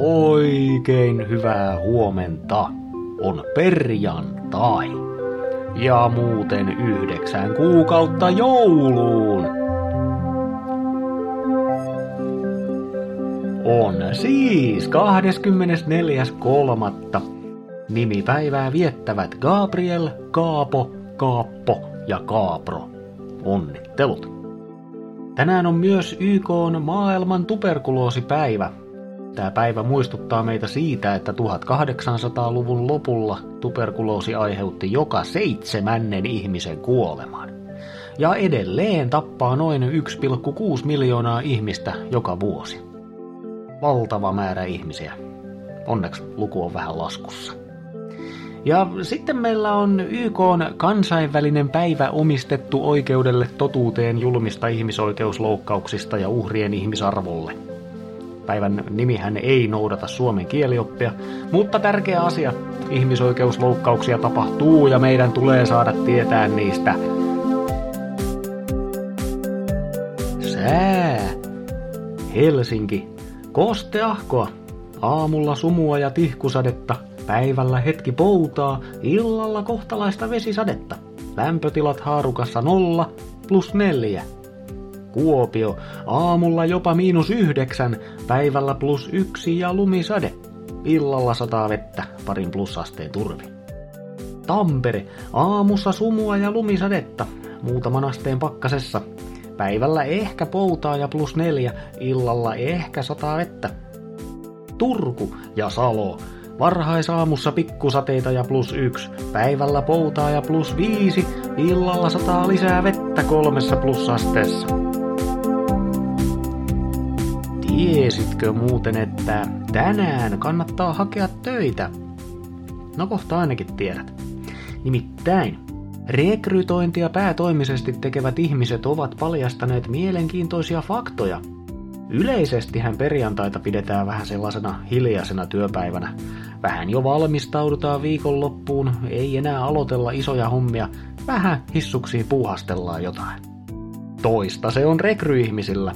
Oikein hyvää huomenta. On perjantai. Ja muuten yhdeksän kuukautta jouluun. On siis 24.3. Nimipäivää viettävät Gabriel, Kaapo, Kaappo ja Kaapro. Onnittelut! Tänään on myös YK on maailman tuberkuloosipäivä. Tämä päivä muistuttaa meitä siitä, että 1800-luvun lopulla tuberkuloosi aiheutti joka seitsemännen ihmisen kuoleman. Ja edelleen tappaa noin 1,6 miljoonaa ihmistä joka vuosi. Valtava määrä ihmisiä. Onneksi luku on vähän laskussa. Ja sitten meillä on YK on kansainvälinen päivä omistettu oikeudelle totuuteen julmista ihmisoikeusloukkauksista ja uhrien ihmisarvolle. Päivän nimihän ei noudata suomen kielioppia, mutta tärkeä asia. Ihmisoikeusloukkauksia tapahtuu ja meidän tulee saada tietää niistä. Sää. Helsinki. Kosteahkoa. Aamulla sumua ja tihkusadetta – Päivällä hetki poutaa, illalla kohtalaista vesisadetta. Lämpötilat haarukassa nolla plus neljä. Kuopio, aamulla jopa miinus yhdeksän, päivällä plus yksi ja lumisade. Illalla sataa vettä, parin plusasteen turvi. Tampere, aamussa sumua ja lumisadetta, muutaman asteen pakkasessa. Päivällä ehkä poutaa ja plus neljä, illalla ehkä sataa vettä. Turku ja Salo, Varhaisaamussa pikkusateita ja plus yksi, päivällä poutaa ja plus viisi, illalla sataa lisää vettä kolmessa plusasteessa. Tiesitkö muuten, että tänään kannattaa hakea töitä? No kohta ainakin tiedät. Nimittäin, rekrytointia päätoimisesti tekevät ihmiset ovat paljastaneet mielenkiintoisia faktoja – Yleisestihän perjantaita pidetään vähän sellaisena hiljaisena työpäivänä. Vähän jo valmistaudutaan viikonloppuun, ei enää aloitella isoja hommia, vähän hissuksiin puuhastellaan jotain. Toista se on rekryihmisillä.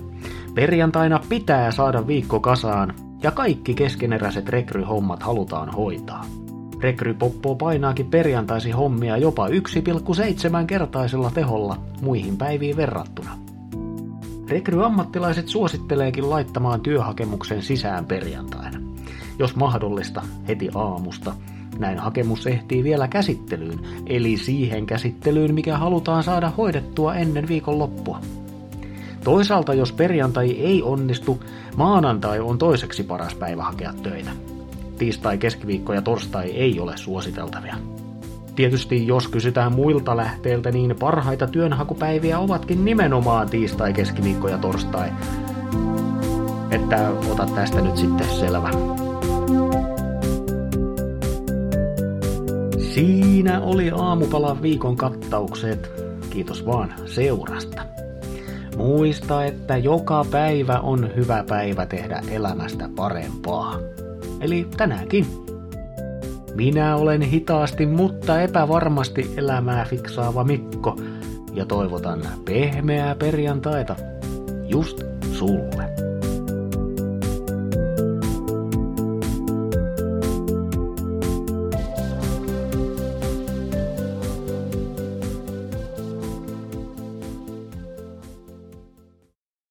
Perjantaina pitää saada viikko kasaan, ja kaikki keskeneräiset rekryhommat halutaan hoitaa. Rekrypoppo painaakin perjantaisi hommia jopa 1,7 kertaisella teholla muihin päiviin verrattuna. Rekryammattilaiset suositteleekin laittamaan työhakemuksen sisään perjantaina. Jos mahdollista, heti aamusta. Näin hakemus ehtii vielä käsittelyyn, eli siihen käsittelyyn, mikä halutaan saada hoidettua ennen viikon loppua. Toisaalta jos perjantai ei onnistu, maanantai on toiseksi paras päivä hakea töitä. Tiistai, keskiviikko ja torstai ei ole suositeltavia. Tietysti jos kysytään muilta lähteiltä, niin parhaita työnhakupäiviä ovatkin nimenomaan tiistai, keskiviikko ja torstai. Että ota tästä nyt sitten selvä. Siinä oli aamupalan viikon kattaukset. Kiitos vaan seurasta. Muista, että joka päivä on hyvä päivä tehdä elämästä parempaa. Eli tänäänkin. Minä olen hitaasti, mutta epävarmasti elämää fiksaava Mikko ja toivotan pehmeää perjantaita just sulle.